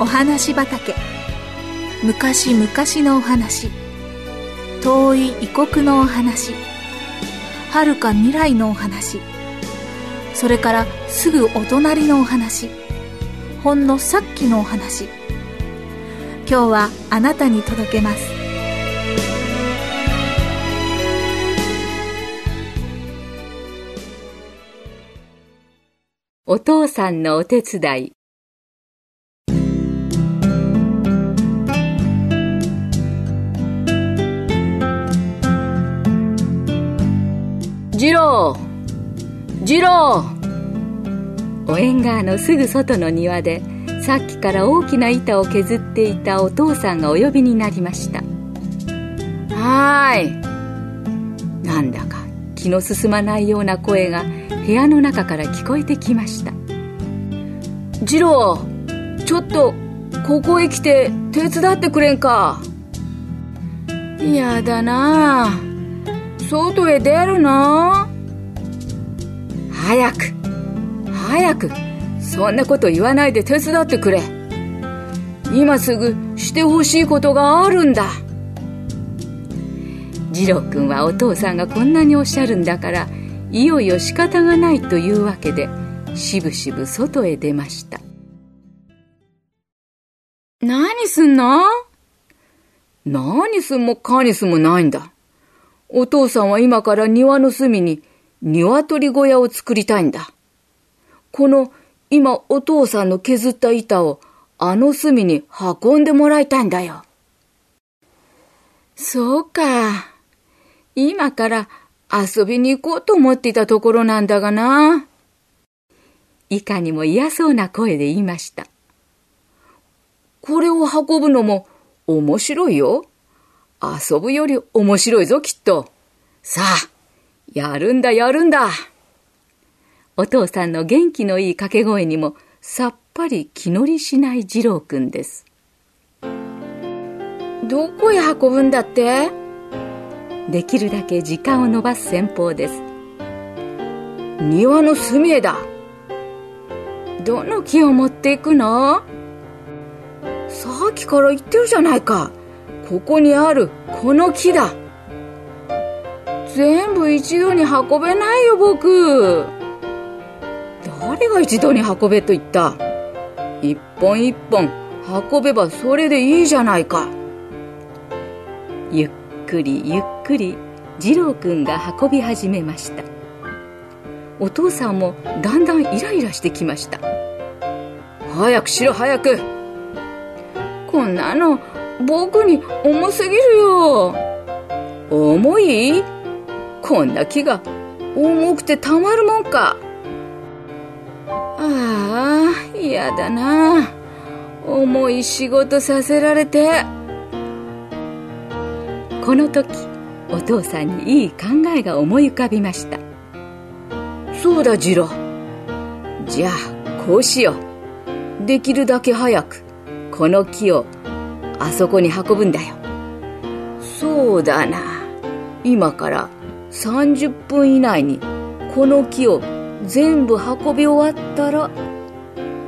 お話畑。昔々のお話。遠い異国のお話。遥か未来のお話。それからすぐお隣のお話。ほんのさっきのお話。今日はあなたに届けます。お父さんのお手伝い。次郎次郎お縁側のすぐ外の庭でさっきから大きな板を削っていたお父さんがお呼びになりました。はーい。なんだか気の進まないような声が部屋の中から聞こえてきました。次郎ちょっとここへ来て手伝ってくれんか。やだなあ。外へ出るの？早く早くそんなこと言わないで手伝ってくれ。今すぐしてほしいことがあるんだ。次郎君はお父さんがこんなにおっしゃるんだからいよいよ仕方がないというわけでしぶしぶ外へ出ました。何すんの？何すんもかにすもないんだ。お父さんは今から庭の隅に鶏小屋を作りたいんだこの今お父さんの削った板をあの隅に運んでもらいたいんだよ。そうか。今から遊びに行こうと思っていたところなんだがな。いかにも嫌そうな声で言いました。これを運ぶのも面白いよ。遊ぶより面白いぞ、きっと。さあ、やるんだ、やるんだ。お父さんの元気のいい掛け声にもさっぱり気乗りしない次郎くんです。どこへ運ぶんだって？できるだけ時間を延ばす戦法です。庭の隅へだ。どの木を持っていくの？さっきから言ってるじゃないか。ここにあるこの木だ。全部一度に運べないよ、僕。誰が一度に運べと言った？一本一本運べばそれでいいじゃないか。ゆっくりゆっくり次郎くんが運び始めました。お父さんもだんだんイライラしてきました。早くしろ早くこんなの僕に重すぎるよ。重い？こんな木が重くてたまるもんか。ああ、嫌だな。重い仕事させられて。この時、お父さんにいい考えが思い浮かびました。そうだ、次郎。じゃあ、こうしよう。できるだけ早く、この木をあそこに運ぶんだよ。そうだな。今から30分以内にこの木を全部運び終わったら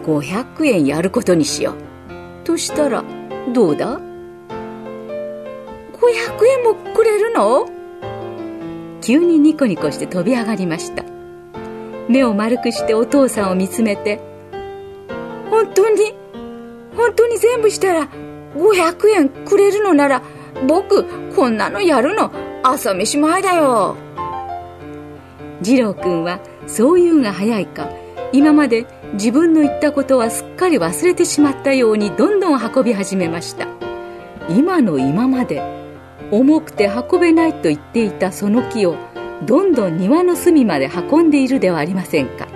500円やることにしよう。としたらどうだ ?500 円もくれるの？急にニコニコして飛び上がりました。目を丸くしてお父さんを見つめて、本当に、本当に全部したら500円くれるのなら僕こんなのやるの朝飯前だよ。次郎くんはそういうが早いか今まで自分の言ったことはすっかり忘れてしまったようにどんどん運び始めました。今の今まで重くて運べないと言っていたその木をどんどん庭の隅まで運んでいるではありませんか。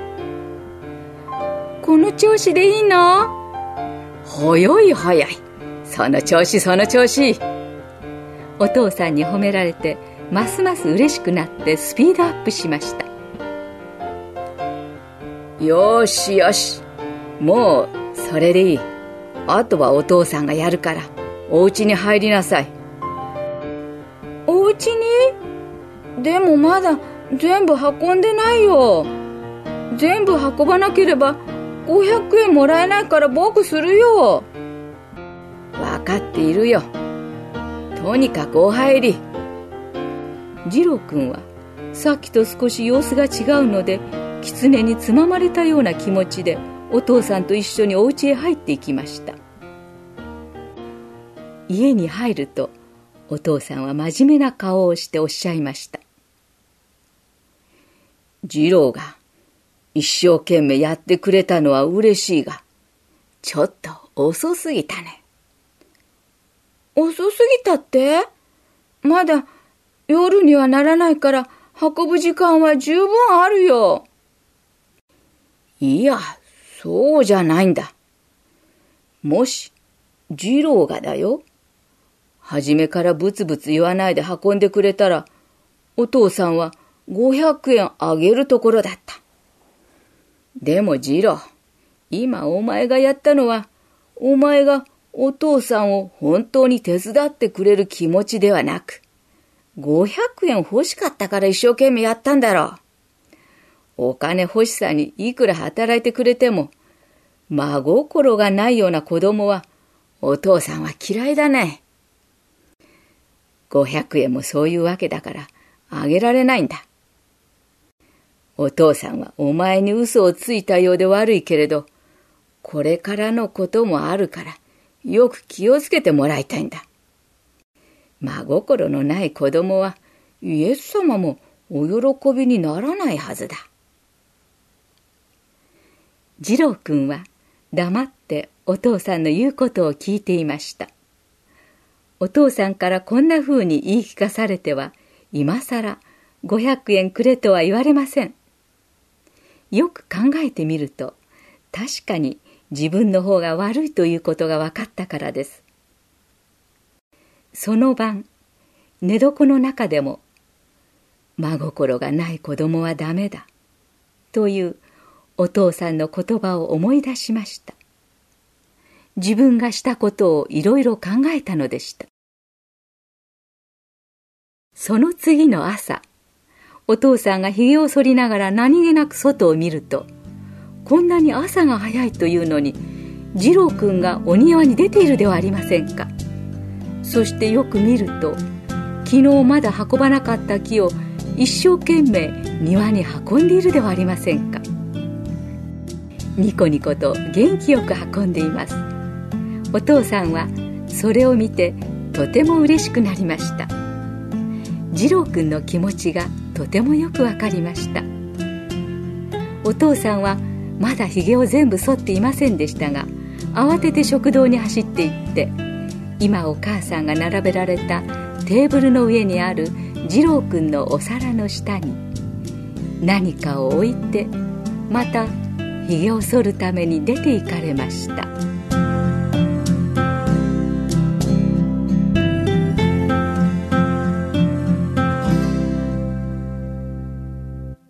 この調子でいいの？早い早い。その調子その調子お父さんに褒められてますます嬉しくなってスピードアップしましたよしよし。もう、それでいい。あとはお父さんがやるから、お家に入りなさい。お家に？でもまだ全部運んでないよ。全部運ばなければ500円もらえないから僕するよかっているよ。とにかくお入り。次郎君はさっきと少し様子が違うので狐につままれたような気持ちでお父さんと一緒にお家へ入っていきました。家に入るとお父さんは真面目な顔をしておっしゃいました。次郎が一生懸命やってくれたのは嬉しいがちょっと遅すぎたね。遅すぎたって？まだ夜にはならないから運ぶ時間は十分あるよ。いや、そうじゃないんだ。もし、次郎がだよ。はじめからブツブツ言わないで運んでくれたら、お父さんは500円あげるところだった。でも次郎、今お前がやったのは、お前がお父さんを本当に手伝ってくれる気持ちではなく、500円欲しかったから一生懸命やったんだろう。お金欲しさにいくら働いてくれても、真心がないような子供は、お父さんは嫌いだね。500円もそういうわけだから、あげられないんだ。お父さんはお前に嘘をついたようで悪いけれど、これからのこともあるから、よく気をつけてもらいたいんだ。真心のない子供はイエス様もお喜びにならないはずだ。次郎君は黙ってお父さんの言うことを聞いていました。お父さんからこんな風に言い聞かされては、今さら500円くれとは言われません。よく考えてみると、確かに自分の方が悪いということが分かったからです。その晩寝床の中でも真心がない子供はダメだというお父さんの言葉を思い出しました自分がしたことをいろいろ考えたのでしたその次の朝お父さんがひげを剃りながら何気なく外を見るとこんなに朝が早いというのに次郎くんがお庭に出ているではありませんか。そしてよく見ると昨日まだ運ばなかった木を一生懸命庭に運んでいるではありませんか。ニコニコと元気よく運んでいます。お父さんはそれを見てとても嬉しくなりました。次郎くんの気持ちがとてもよくわかりました。お父さんはまだひげを全部剃っていませんでしたが慌てて食堂に走っていって今お母さんが並べられたテーブルの上にある二郎くんのお皿の下に何かを置いてまたひげを剃るために出て行かれました。